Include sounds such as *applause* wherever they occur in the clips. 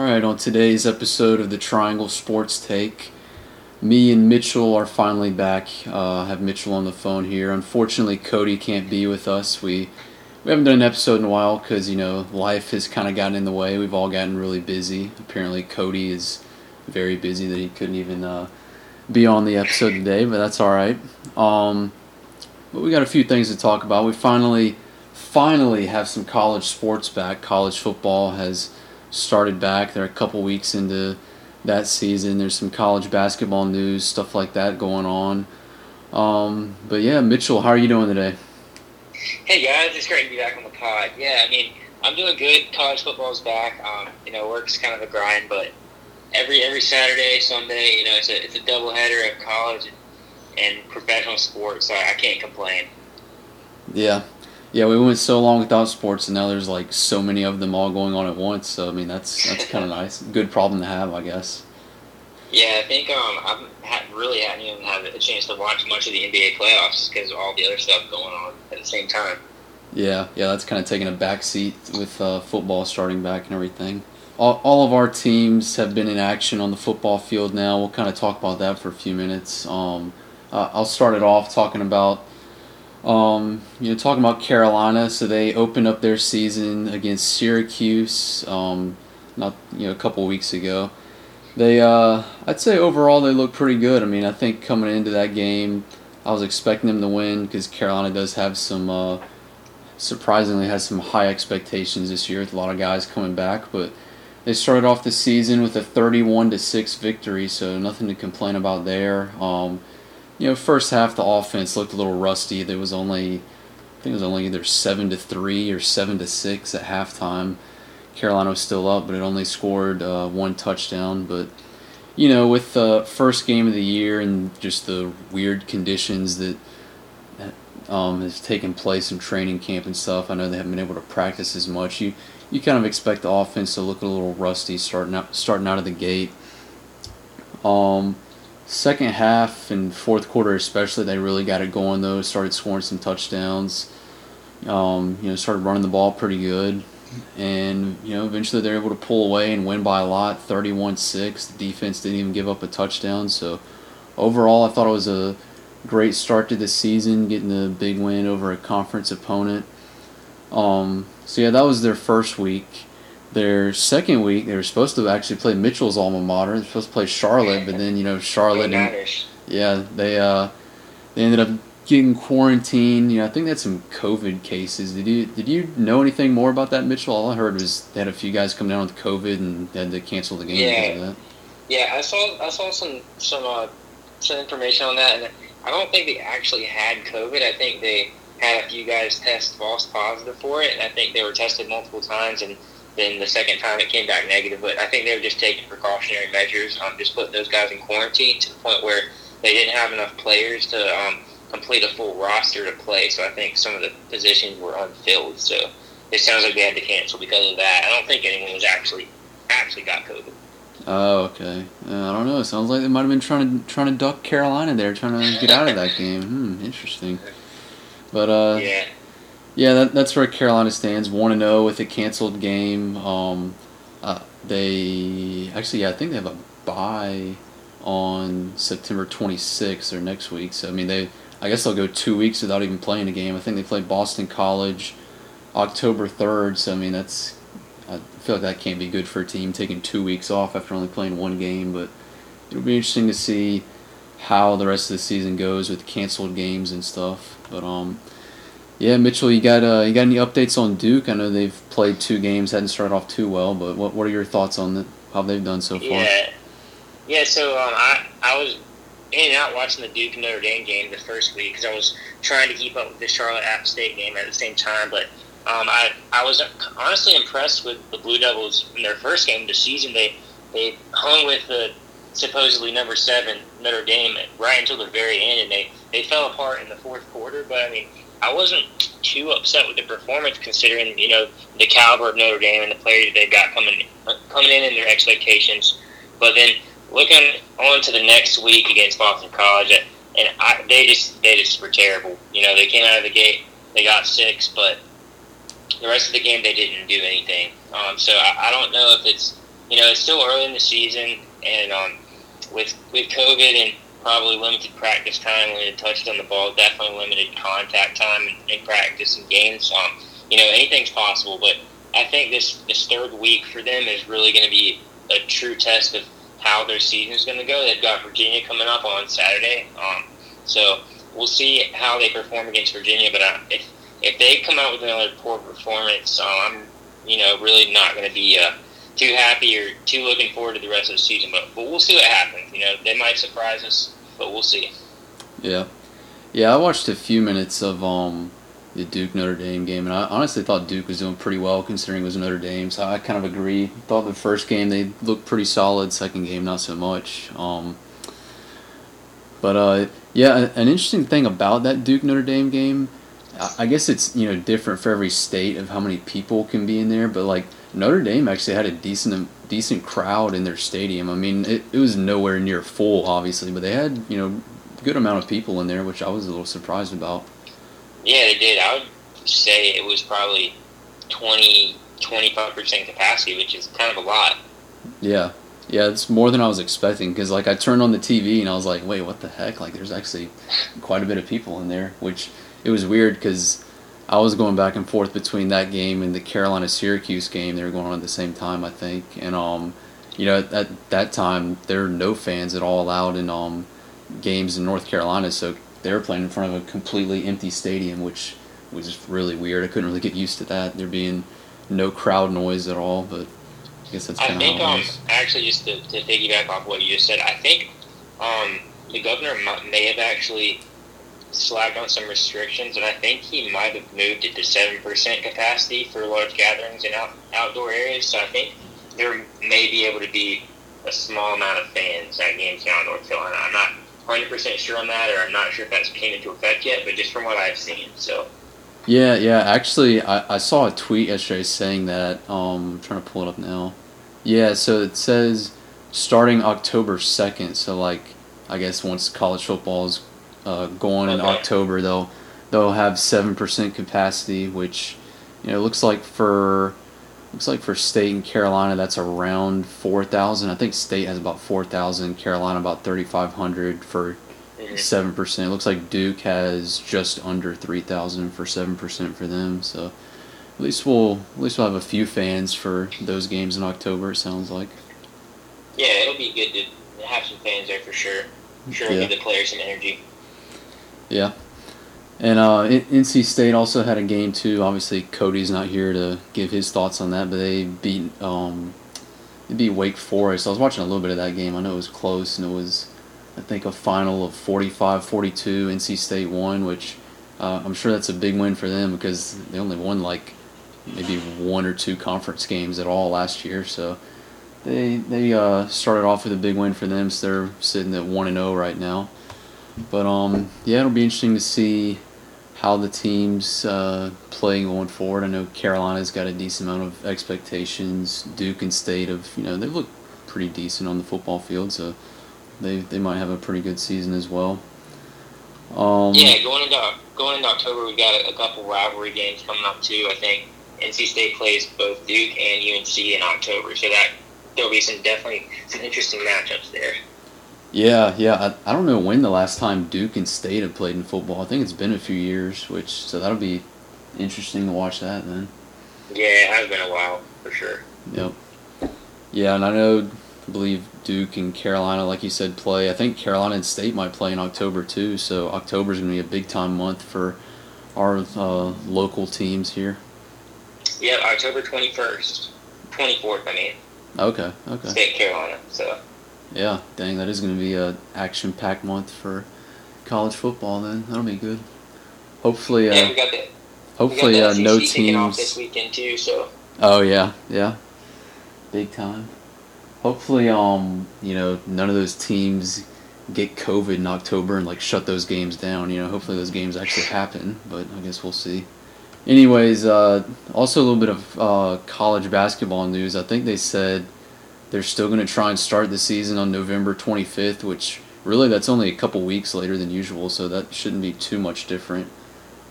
All right, on today's episode of the Triangle Sports Take, me and Mitchell are finally back. Uh, I have Mitchell on the phone here. Unfortunately, Cody can't be with us. We we haven't done an episode in a while because you know life has kind of gotten in the way. We've all gotten really busy. Apparently, Cody is very busy that he couldn't even uh, be on the episode today, but that's all right. Um, but we got a few things to talk about. We finally finally have some college sports back. College football has started back. They're a couple weeks into that season. There's some college basketball news, stuff like that going on. Um, but yeah, Mitchell, how are you doing today? Hey guys, it's great to be back on the pod. Yeah, I mean, I'm doing good. College football's back. Um, you know, work's kind of a grind, but every every Saturday, Sunday, you know, it's a it's a double header of college and, and professional sports. So I can't complain. Yeah, yeah, we went so long without sports, and now there's like so many of them all going on at once. So I mean, that's that's kind of *laughs* nice. Good problem to have, I guess. Yeah, I think um, I really hadn't even had a chance to watch much of the NBA playoffs because of all the other stuff going on at the same time. Yeah, yeah, that's kind of taking a back seat with uh, football starting back and everything. All, all of our teams have been in action on the football field now. We'll kind of talk about that for a few minutes. Um, uh, I'll start it off talking about um, you know, talking about Carolina, so they opened up their season against Syracuse, um, not you know a couple weeks ago. They, uh, I'd say overall they look pretty good. I mean, I think coming into that game, I was expecting them to win because Carolina does have some, uh, surprisingly has some high expectations this year with a lot of guys coming back. But they started off the season with a 31 to six victory, so nothing to complain about there. Um, you know, first half the offense looked a little rusty. There was only, I think it was only either seven to three or seven to six at halftime. Carolina was still up, but it only scored uh, one touchdown. But you know, with the first game of the year and just the weird conditions that um, has taken place in training camp and stuff, I know they haven't been able to practice as much. You you kind of expect the offense to look a little rusty starting out starting out of the gate. Um, second half and fourth quarter especially they really got it going though. Started scoring some touchdowns. Um, you know started running the ball pretty good. And you know eventually they're able to pull away and win by a lot 31-6 the defense didn't even give up a touchdown. So overall i thought it was a great start to the season getting a big win over a conference opponent. Um, so yeah that was their first week their second week, they were supposed to actually play Mitchell's alma mater. They're supposed to play Charlotte, but then you know Charlotte, and, yeah, they uh, they ended up getting quarantined. You know, I think they had some COVID cases. Did you did you know anything more about that, Mitchell? All I heard was they had a few guys come down with COVID and had to cancel the game yeah. because of that. Yeah, I saw I saw some some uh, some information on that, and I don't think they actually had COVID. I think they had a few guys test false positive for it, and I think they were tested multiple times and then the second time it came back negative. But I think they were just taking precautionary measures, um, just putting those guys in quarantine to the point where they didn't have enough players to um, complete a full roster to play. So I think some of the positions were unfilled. So it sounds like they had to cancel because of that. I don't think anyone was actually actually got COVID. Oh, okay. Uh, I don't know. It sounds like they might have been trying to trying to duck Carolina there, trying to get out of that game. Hmm, interesting. But uh, yeah. Yeah, that, that's where Carolina stands. One and zero oh with a canceled game. Um, uh, they actually, yeah, I think they have a bye on September 26th or next week. So I mean, they, I guess they'll go two weeks without even playing a game. I think they play Boston College October 3rd. So I mean, that's, I feel like that can't be good for a team taking two weeks off after only playing one game. But it'll be interesting to see how the rest of the season goes with canceled games and stuff. But um yeah, Mitchell, you got uh, you got any updates on Duke? I know they've played two games, hadn't started off too well, but what what are your thoughts on the, how they've done so far? Yeah, yeah. So um, I I was in and out watching the Duke Notre Dame game the first week because I was trying to keep up with the Charlotte App State game at the same time. But um, I I was honestly impressed with the Blue Devils in their first game of the season. They they hung with the supposedly number seven Notre Dame right until the very end, and they they fell apart in the fourth quarter. But I mean I wasn't too upset with the performance considering you know the caliber of Notre Dame and the players they've got coming coming in and their expectations. But then looking on to the next week against Boston College, and I, they just they just were terrible. You know, they came out of the gate, they got six, but the rest of the game they didn't do anything. Um, so I, I don't know if it's you know, it's still early in the season, and um, with with COVID and probably limited practice time, limited touches on the ball, definitely limited contact time in, in practice and games. Um, you know, anything's possible, but I think this this third week for them is really going to be a true test of how their season is going to go. They've got Virginia coming up on Saturday, um, so we'll see how they perform against Virginia. But uh, if if they come out with another poor performance, uh, I'm you know really not going to be uh, too happy or too looking forward to the rest of the season. But but we'll see what happens. You know, they might surprise us, but we'll see. Yeah, yeah. I watched a few minutes of um the Duke Notre Dame game, and I honestly thought Duke was doing pretty well considering it was Notre Dame. So I kind of agree. Thought the first game they looked pretty solid. Second game, not so much. Um, but uh, yeah, an interesting thing about that Duke Notre Dame game, I guess it's you know different for every state of how many people can be in there. But like Notre Dame actually had a decent um, decent crowd in their stadium. I mean, it, it was nowhere near full, obviously, but they had you know a good amount of people in there, which I was a little surprised about. Yeah, they did. I would say it was probably 20, 25% capacity, which is kind of a lot. Yeah. Yeah, it's more than I was expecting because, like, I turned on the TV and I was like, wait, what the heck? Like, there's actually quite a bit of people in there, which it was weird because I was going back and forth between that game and the Carolina Syracuse game. They were going on at the same time, I think. And, um, you know, at, at that time, there were no fans at all allowed in um, games in North Carolina, so they were playing in front of a completely empty stadium, which was really weird. I couldn't really get used to that. There being no crowd noise at all, but I guess that's kind of how it um, Actually, just to, to piggyback off what you just said, I think um, the governor may have actually slacked on some restrictions, and I think he might have moved it to seven percent capacity for large gatherings in out, outdoor areas. So I think there may be able to be a small amount of fans at Jamestown, North Carolina. I'm not 100% sure on that, or I'm not sure if that's came into effect yet, but just from what I've seen, so. Yeah, yeah. Actually, I, I saw a tweet yesterday saying that. Um, I'm trying to pull it up now. Yeah, so it says starting October 2nd, so like, I guess once college football is uh, going okay. in October, they'll they'll have seven percent capacity, which you know looks like for looks like for state and Carolina that's around four thousand. I think state has about four thousand, Carolina about thirty five hundred for mm-hmm. seven percent. It looks like Duke has just under three thousand for seven percent for them. So at least we'll at least we'll have a few fans for those games in October. It sounds like. Yeah, it'll be good to have some fans there for sure. I'm sure, it'll yeah. give the players some energy. Yeah. And uh, NC State also had a game too. Obviously, Cody's not here to give his thoughts on that, but they beat um, they beat Wake Forest. I was watching a little bit of that game. I know it was close, and it was I think a final of 45-42. NC State won, which uh, I'm sure that's a big win for them because they only won like maybe one or two conference games at all last year. So they they uh, started off with a big win for them. So they're sitting at one and zero oh right now. But um, yeah, it'll be interesting to see how the teams uh, going forward. I know Carolina's got a decent amount of expectations. Duke and State of you know, they look pretty decent on the football field, so they they might have a pretty good season as well. Um, yeah, going into going into October, we got a, a couple rivalry games coming up too. I think NC State plays both Duke and UNC in October, so that there'll be some definitely some interesting matchups there. Yeah, yeah. I, I don't know when the last time Duke and State have played in football. I think it's been a few years, which so that'll be interesting to watch that then. Yeah, it has been a while for sure. Yep. Yeah, and I know, I believe Duke and Carolina, like you said, play. I think Carolina and State might play in October too. So October is going to be a big time month for our uh, local teams here. Yeah, October twenty first, twenty fourth. I mean. Okay. Okay. State Carolina. So. Yeah, dang, that is going to be a action-packed month for college football. Then that'll be good. Hopefully, uh, yeah, we got the, hopefully, we got the uh, no teams this weekend too. So. Oh yeah, yeah, big time. Hopefully, um, you know, none of those teams get COVID in October and like shut those games down. You know, hopefully those games actually happen, but I guess we'll see. Anyways, uh, also a little bit of uh, college basketball news. I think they said they're still going to try and start the season on November 25th, which really that's only a couple weeks later than usual, so that shouldn't be too much different.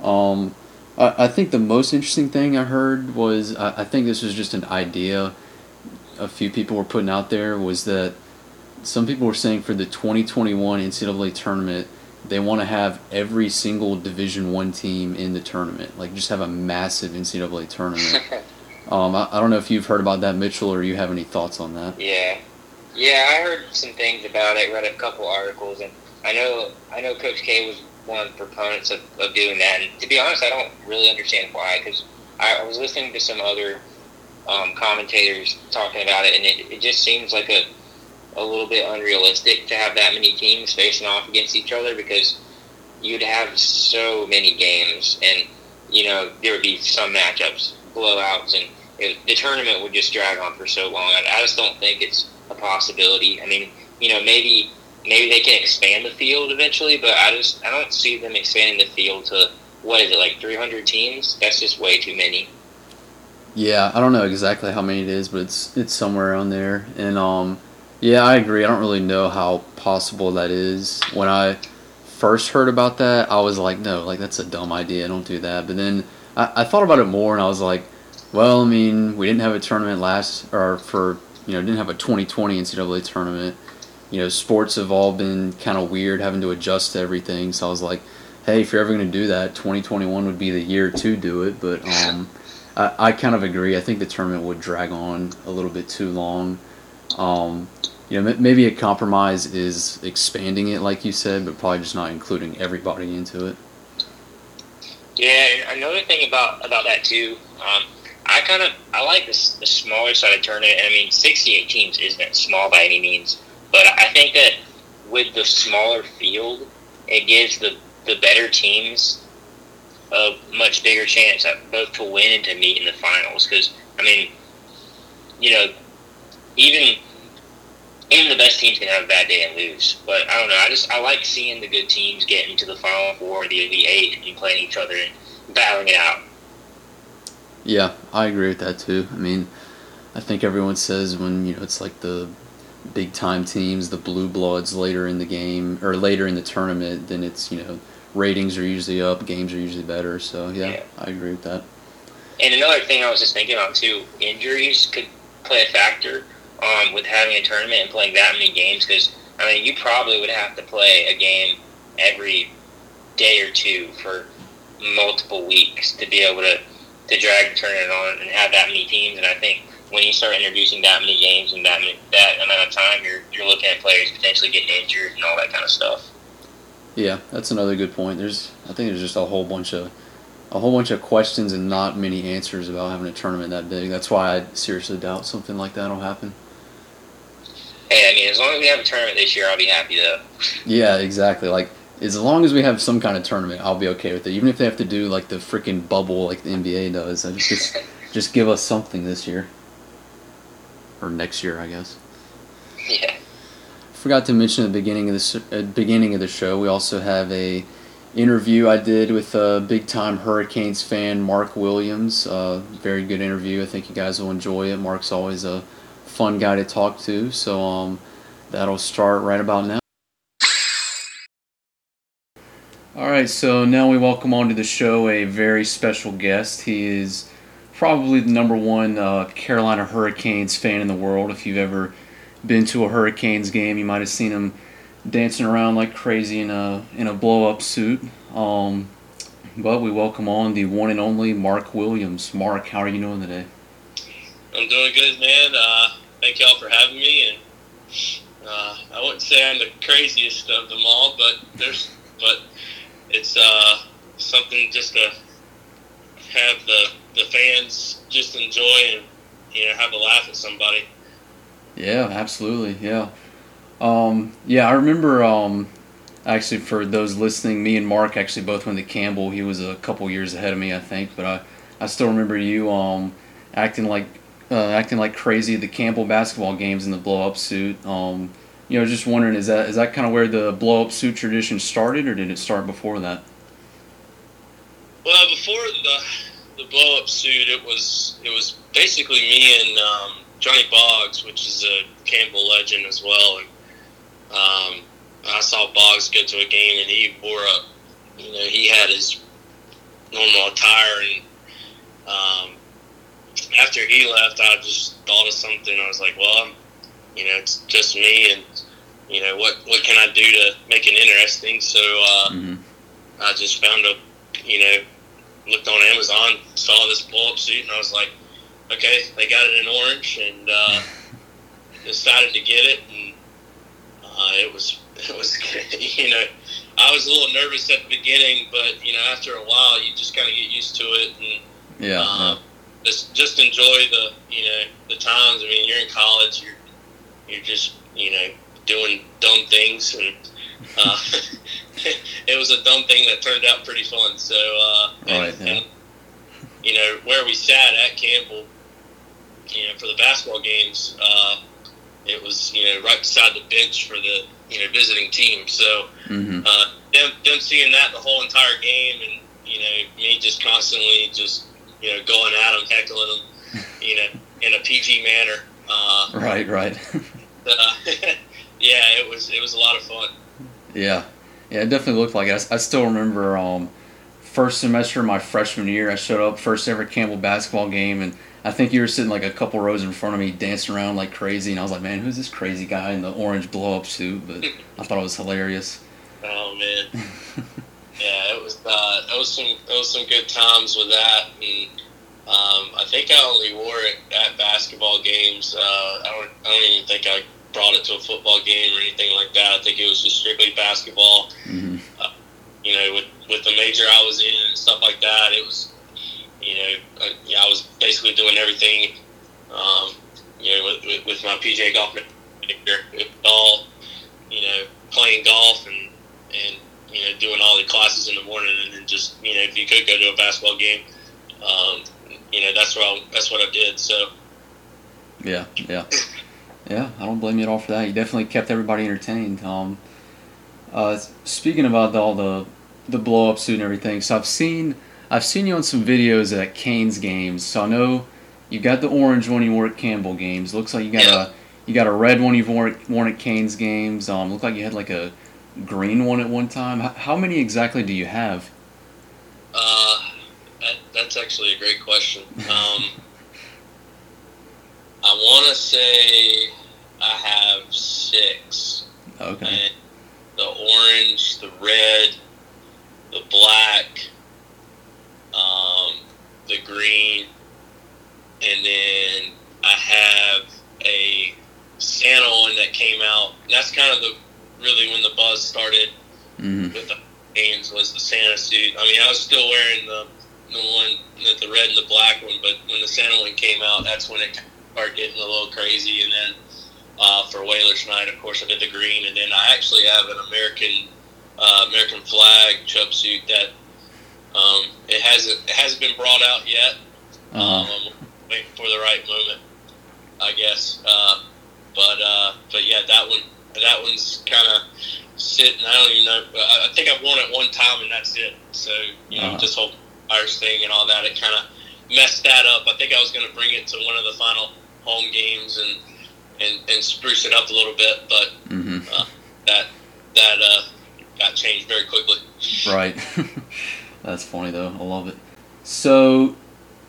Um, I, I think the most interesting thing I heard was I, I think this was just an idea. a few people were putting out there was that some people were saying for the 2021 NCAA tournament, they want to have every single Division One team in the tournament, like just have a massive NCAA tournament. *laughs* um, I, I don't know if you've heard about that, Mitchell, or you have any thoughts on that. Yeah, yeah, I heard some things about it. Read a couple articles, and I know I know Coach K was one of the proponents of, of doing that. And to be honest, I don't really understand why, because I, was listening to some other um, commentators talking about it, and it, it just seems like a a little bit unrealistic to have that many teams facing off against each other because you'd have so many games, and you know there would be some matchups, blowouts, and it, the tournament would just drag on for so long. I, I just don't think it's a possibility. I mean, you know, maybe maybe they can expand the field eventually, but I just I don't see them expanding the field to what is it like 300 teams? That's just way too many. Yeah, I don't know exactly how many it is, but it's it's somewhere around there. And um, yeah, I agree. I don't really know how possible that is. When I first heard about that, I was like, no, like that's a dumb idea. Don't do that. But then I, I thought about it more, and I was like, well, I mean, we didn't have a tournament last, or for you know, didn't have a 2020 NCAA tournament. You know, sports have all been kind of weird, having to adjust to everything. So I was like, hey, if you're ever going to do that, 2021 would be the year to do it. But um, I, I kind of agree. I think the tournament would drag on a little bit too long. Um, you know, maybe a compromise is expanding it, like you said, but probably just not including everybody into it. Yeah, another thing about about that too. Um, I kind of I like the smaller side of tournament. I mean, 68 teams isn't small by any means, but I think that with the smaller field, it gives the the better teams a much bigger chance at both to win and to meet in the finals. Because I mean, you know, even even the best teams can have a bad day and lose. But I don't know. I just I like seeing the good teams get into the final four, the Elite Eight, and playing each other and battling it out. Yeah, I agree with that too. I mean, I think everyone says when you know it's like the big time teams, the blue bloods later in the game or later in the tournament, then it's you know ratings are usually up, games are usually better. So yeah, yeah. I agree with that. And another thing I was just thinking about too, injuries could play a factor um, with having a tournament and playing that many games because I mean you probably would have to play a game every day or two for multiple weeks to be able to, to drag the tournament on and have that many teams. And I think when you start introducing that many games and that that amount of time, you're you're looking at players potentially getting injured and all that kind of stuff. Yeah, that's another good point. There's I think there's just a whole bunch of a whole bunch of questions and not many answers about having a tournament that big. That's why I seriously doubt something like that will happen. Hey, I mean, as long as we have a tournament this year, I'll be happy though. Yeah, exactly. Like as long as we have some kind of tournament, I'll be okay with it. Even if they have to do like the freaking bubble like the NBA does, I just just, *laughs* just give us something this year or next year, I guess. Yeah. Forgot to mention at the beginning of the uh, beginning of the show, we also have a interview I did with a big time Hurricanes fan, Mark Williams. Uh, very good interview. I think you guys will enjoy it. Mark's always a fun guy to talk to. So um, that'll start right about now. All right, so now we welcome onto the show a very special guest. He is probably the number one uh, Carolina Hurricanes fan in the world. If you've ever been to a Hurricanes game, you might have seen him dancing around like crazy in a in a blow up suit. Um, but we welcome on the one and only Mark Williams. Mark, how are you doing today? I'm doing good, man. Uh, thank y'all for having me. And uh, I wouldn't say I'm the craziest of them all, but there's, but it's uh, something just to have the the fans just enjoy and you know have a laugh at somebody. Yeah, absolutely. Yeah, um, yeah. I remember. Um, actually, for those listening, me and Mark actually both went to Campbell. He was a couple years ahead of me, I think, but I I still remember you um, acting like uh, acting like crazy at the Campbell basketball games in the blow up suit. Um, you know, just wondering is that is that kind of where the blow up suit tradition started, or did it start before that? Well, before the the blow up suit, it was it was basically me and um, Johnny Boggs, which is a Campbell legend as well. And um, I saw Boggs go to a game, and he wore a, you know, he had his normal attire, and um, after he left, I just thought of something. I was like, well, I'm, you know, it's just me, and you know, what what can I do to make it interesting? So uh, hmm I just found a, you know, looked on Amazon, saw this pull up suit, and I was like, okay, they got it in orange, and uh, *laughs* decided to get it, and uh, it was *laughs* it was *laughs* you know, I was a little nervous at the beginning, but you know, after a while, you just kind of get used to it, and Yeah. uh, just just enjoy the you know the times. I mean, you're in college, you're you're just you know doing dumb things, and uh, *laughs* it was a dumb thing that turned out pretty fun. So, uh, and, yeah. and, you know where we sat at Campbell, you know, for the basketball games, uh, it was you know right beside the bench for the you know visiting team. So hmm uh, them, them seeing that the whole entire game, and you know me just constantly just you know going at them, heckling them, you know, in a PG manner. Uh, *laughs* Right. Right. *laughs* uh, *laughs* yeah, it was it was a lot of fun. Yeah, yeah, it definitely looked like it. I, I still remember um, first semester of my freshman year. I showed up first ever Campbell basketball game, and I think you were sitting like a couple rows in front of me, dancing around like crazy. And I was like, "Man, who's this crazy guy in the orange blow up suit?" But I thought it was hilarious. *laughs* Oh man, *laughs* yeah, it was uh, it was some it was some good times with that, and um, I think I only wore it at basketball games. Uh, I don't I don't even think I brought it to a football game or anything like that. I think it was just strictly basketball. hmm you know, with with the major I was in and stuff like that, it was, you know, uh, yeah, I was basically doing everything, um, you know, with, with, with my PGA golf major. It was all, you know, playing golf and and you know doing all the classes in the morning, and then just you know if you could go to a basketball game, um, you know that's what I, that's what I did. So Yeah, yeah, *laughs* yeah. I don't blame you at all for that. You definitely kept everybody entertained. Um, uh, speaking about all the the blow up suit and everything, so I've seen I've seen you on some videos at Canes games. So I know you got the orange one you wore at Campbell games. Looks like you got Yeah. a you got a red one you've worn worn at Canes games. Um, looked like you had like a green one at one time. How, how many exactly do you have? uh, that, that's actually a great question. *laughs* Um, I want to say I have six. Okay. And the orange, the red, the black, um, the green, and then I have a Santa one that came out. That's kind of the really when the buzz started hmm with the games was the Santa suit. I mean, I was still wearing the the one, the red and the black one, but when the Santa one came out, that's when it started getting a little crazy. And then uh, for Whalers Night, of course, I did the green, and then I actually have an American uh, American flag chub suit that um, it hasn't it hasn't been brought out yet. Um, Uh, I'm waiting for the right moment, I guess. Uh, but uh, but yeah, that one that one's kind of sitting. I don't even know. I, I think I've worn it one time and that's it. So you know, Uh-huh. this whole Irish thing and all that, it kind of messed that up. I think I was going to bring it to one of the final home games and and, and spruce it up a little bit, but hmm that that uh, got changed very quickly. Right. *laughs* That's funny though. I love it. So,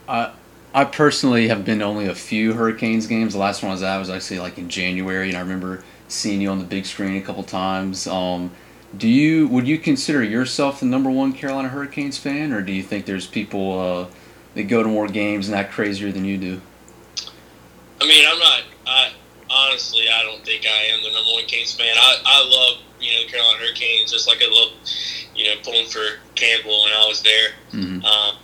I I personally have been to only a few Hurricanes games. The last one I was at was actually like in January, and I remember seeing you on the big screen a couple times. Um, do you would you consider yourself the number one Carolina Hurricanes fan, or do you think there's people uh, that go to more games and act crazier than you do? I mean, I'm not. I honestly, I don't think I am the number one Canes fan. I, I love you know the Carolina Hurricanes just like I love you know pulling for Campbell when I was there. hmm Um,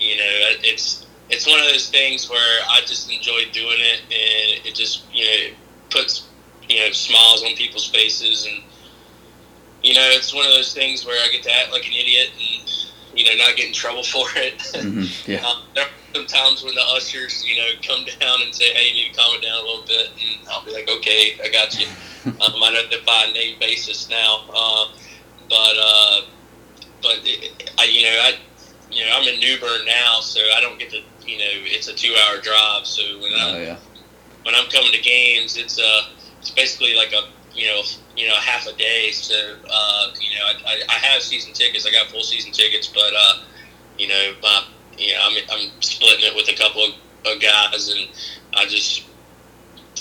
you know, it's it's one of those things where I just enjoy doing it, and it just you know it puts you know smiles on people's faces, and you know it's one of those things where I get to act like an idiot and you know not get in trouble *laughs* for it. hmm Yeah. Um, there are some times when the ushers, you know, come *laughs* down and say, "Hey, you need to calm it down a little bit," and I'll be like, "Okay, I got you." *laughs* um, I know that by a name basis now, uh, but uh, but it, I, you know, I, you know, I'm in New Bern now, so I don't get to, you know, it's a two-hour drive. So when Oh I'm yeah. when I'm coming to games, it's uh, it's basically like a you know you know half a day. So uh, you know, I, I, I have season tickets. I got full season tickets, but uh, you know, my you know, I'm I'm splitting it with a couple of of guys, and I just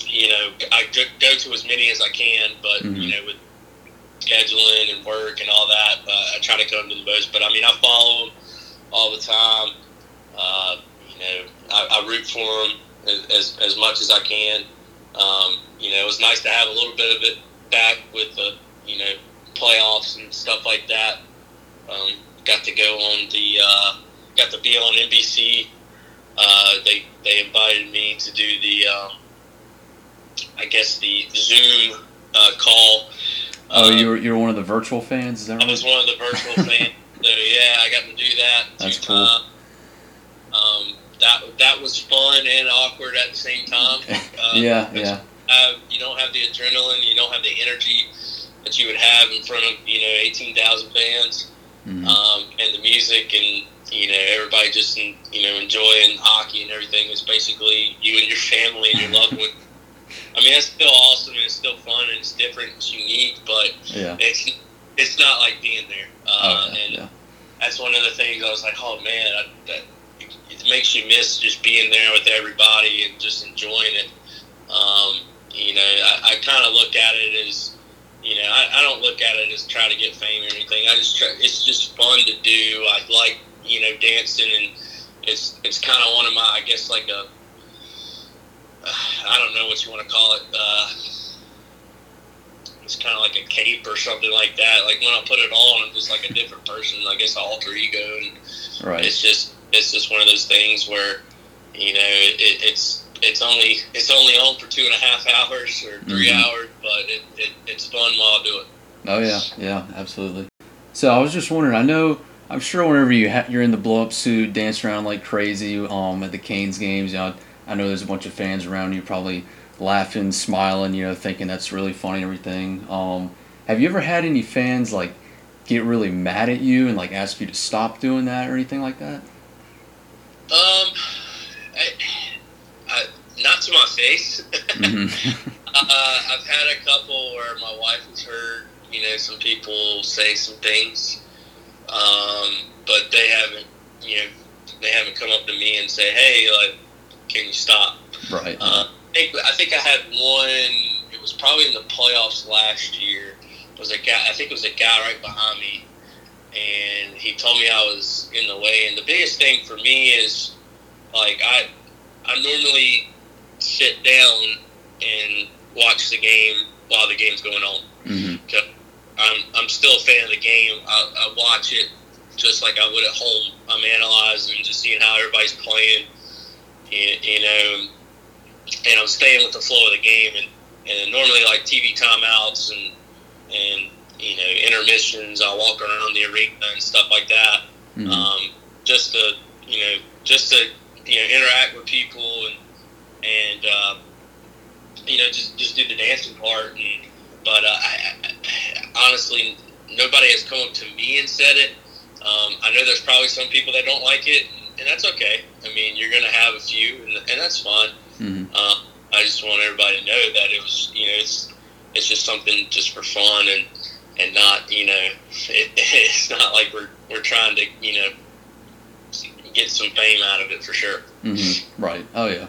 you know I go to as many as I can, but mm-hmm. you know with scheduling and work and all that, uh, I try to come to the most. But I mean, I follow them all the time. Uh, you know, I, I, root for them as, as much as I can. Um, you know, it was nice to have a little bit of it back with the you know playoffs and stuff like that. Um, got to go on the uh, got to be on NBC. Uh, they they invited me to do the um, I guess the Zoom uh, call. Oh, you were you're one of the virtual fans. Is that right? I was one of the virtual *laughs* fans. So yeah, I got to do that. That's cool. Um, that that was fun and awkward at the same time. *laughs* Uh, yeah, yeah. Have, you don't have the adrenaline, you don't have the energy that you would have in front of you know eighteen thousand fans, mm-hmm. um, and the music and you know everybody just you know enjoying hockey and everything is basically you and your family and your loved one. I mean, that's still awesome and it's still fun and it's different, it's unique, but yeah. it's it's not like being there. Uh, oh, yeah, and yeah. that's one of the things I was like, oh man, I, that it makes you miss just being there with everybody and just enjoying it. Um, you know, I, I kind of look at it as, you know, I, I don't look at it as try to get fame or anything. I just try, it's just fun to do. I like, you know, dancing and it's it's kind of one of my, I guess, like a, uh, don't know what you want to call it. Uh, it's kind of like a cape or something like that. Like when I put it on, I'm just like a different person. I guess alter ego, and right. it's just it's just one of those things where you know it, it's it's only it's only on for two and a half hours or 3 mm-hmm. hours, but it, it, it's fun while I do it. Oh yeah, yeah, absolutely. So I was just wondering. I know I'm sure whenever you ha- you're in the blow up suit, dancing around like crazy um, at the Canes games, you know, I know there's a bunch of fans around you, probably laughing, smiling, you know, thinking that's really funny and everything. Um, have you ever had any fans like get really mad at you and like ask you to stop doing that or anything like that? Um, I, I, not to my face. *laughs* mm-hmm. uh, I've had a couple where my wife has heard, you know, some people say some things, um, but they haven't, you know, they haven't come up to me and say, "Hey, like, can you stop?" Right. Uh, I think I think I had one. It was probably in the playoffs last year. It was a guy. I think it was a guy right behind me and he told me I was in the way. And the biggest thing for me is like I I normally sit down and watch the game while the game's going on. Mm-hmm. I'm I'm still a fan of the game. I, I watch it just like I would at home. I'm analyzing, just seeing how everybody's playing, and, you know, and I'm staying with the flow of the game. And, and normally like TV timeouts and and you know intermissions. I'll walk around the arena and stuff like that, mm-hmm. um, just to you know just to you know interact with people and and uh, you know just just do the dancing part. And, but uh, I, I, honestly, nobody has come up to me and said it. Um, I know there's probably some people that don't like it, and that's okay. I mean, you're going to have a few, and, and that's fine. Mm-hmm. Uh, I just want everybody to know that it was, you know, it's it's just something just for fun, and and not you know *laughs* it, it's not like we're we're trying to you know get some fame out of it for sure. Mm-hmm. Right. Oh yeah.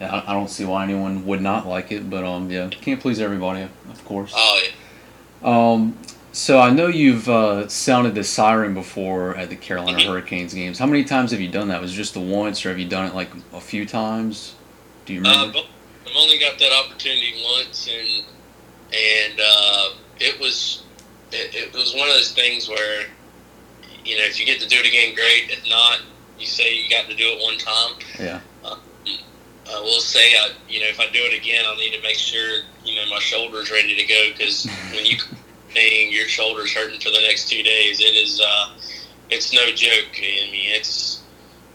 Yeah, I don't see why anyone would not like it, but um, yeah, can't please everybody, course. Oh yeah. Um, so I know you've uh, sounded the siren before at the Carolina mm-hmm. Hurricanes games. How many times have you done that? Was it just the once, or have you done it like a few times? Do you remember? Uh, I've only got that opportunity once, and and uh, it was it, it was one of those things where, you know, if you get to do it again, great. If not, you say you got to do it one time. Yeah. I will say, I, you know, if I do it again, I'll need to make sure, you know, my shoulder's ready to go because when you thing, your shoulder's hurting for the next two days. It is, uh, it's no joke. I mean, it's,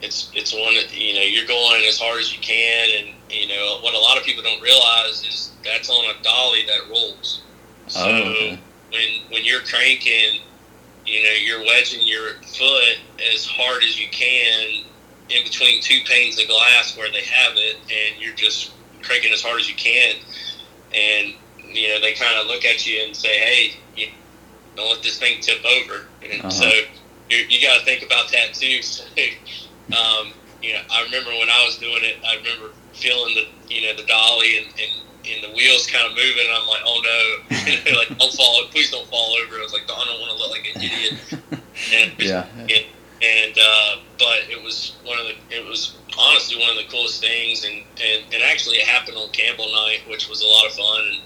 it's, it's one that, you know, you're going as hard as you can. And, you know, what a lot of people don't realize is that's on a dolly that rolls. So, oh, okay when when you're cranking, you know, you're wedging your foot as hard as you can in between two panes of glass where they have it, and you're just cranking as hard as you can. And you know, they kind of look at you and say, "Hey, you don't let this thing tip over." And uh-huh. so you, you got to think about that too. *laughs* So, um, you know, I remember when I was doing it, I remember feeling the, you know, the dolly and, and, and the wheels kind of moving. And I'm like, oh no, *laughs* like don't fall, please don't fall over. I was like, I don't want to look like an idiot. *laughs* And Yeah. and, and uh, but it was one of the, it was honestly one of the coolest things. And, and, and actually it happened on Campbell night, which was a lot of fun. And,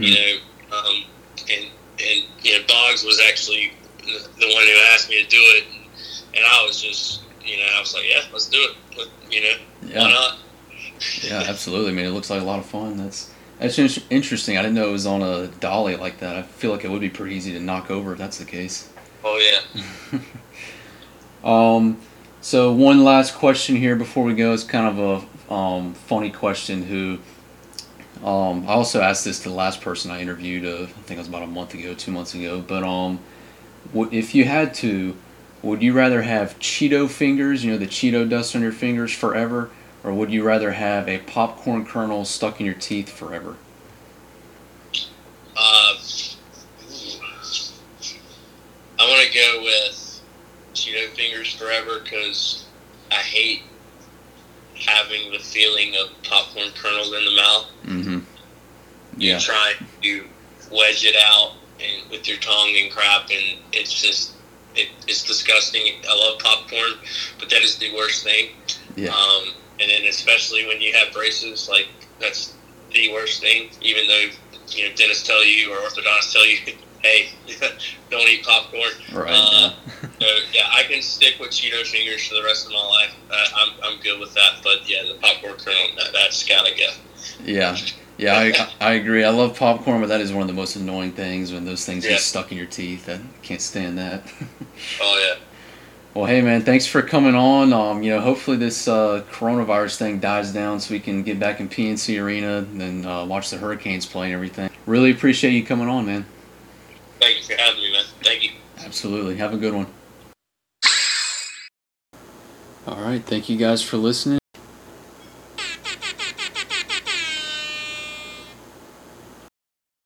Mhm. you know, um, and and you know, Boggs was actually the, one who asked me to do it, and, and I was just, you know, I was like, yeah, let's do it. Let- You know, why Yeah. not? Yeah, absolutely. I mean, it looks like a lot of fun. That's that's interesting. I didn't know it was on a dolly like that. I feel like it would be pretty easy to knock over if that's the case. Oh yeah. *laughs* Um, so one last question here before we go. is kind of a um, funny question. Who um, I also asked this to the last person I interviewed. Uh, I think it was about a month ago, two months ago. But um, w- if you had to, would you rather have Cheeto fingers? You know, the Cheeto dust on your fingers forever, or would you rather have a popcorn kernel stuck in your teeth forever? Uh, I want to go with Cheeto fingers forever because I hate having the feeling of popcorn kernels in the mouth. Mm-hmm. you Yeah. try to wedge it out and with your tongue and crap and it's just it, it's disgusting i love popcorn but that is the worst thing Yeah. um, and then especially when you have braces like that's the worst thing even though you know dentists tell you or orthodontists tell you *laughs* hey *laughs* don't eat popcorn Right. uh, so yeah i can stick with cheeto fingers for the rest of my life uh, I'm, I'm good with that but yeah the popcorn kernel that, that's gotta go yeah. Yeah. I, I agree. I love popcorn, but that is one of the most annoying things when those things Yeah. get stuck in your teeth. I can't stand that. *laughs* oh yeah Well, hey man, thanks for coming on. Um, you know, hopefully this uh, coronavirus thing dies down so we can get back in PNC Arena and uh, watch the Hurricanes play and everything. Really appreciate you coming on, man. Thank you for having me man thank you Absolutely. Have a good one. All right. Thank you guys for listening.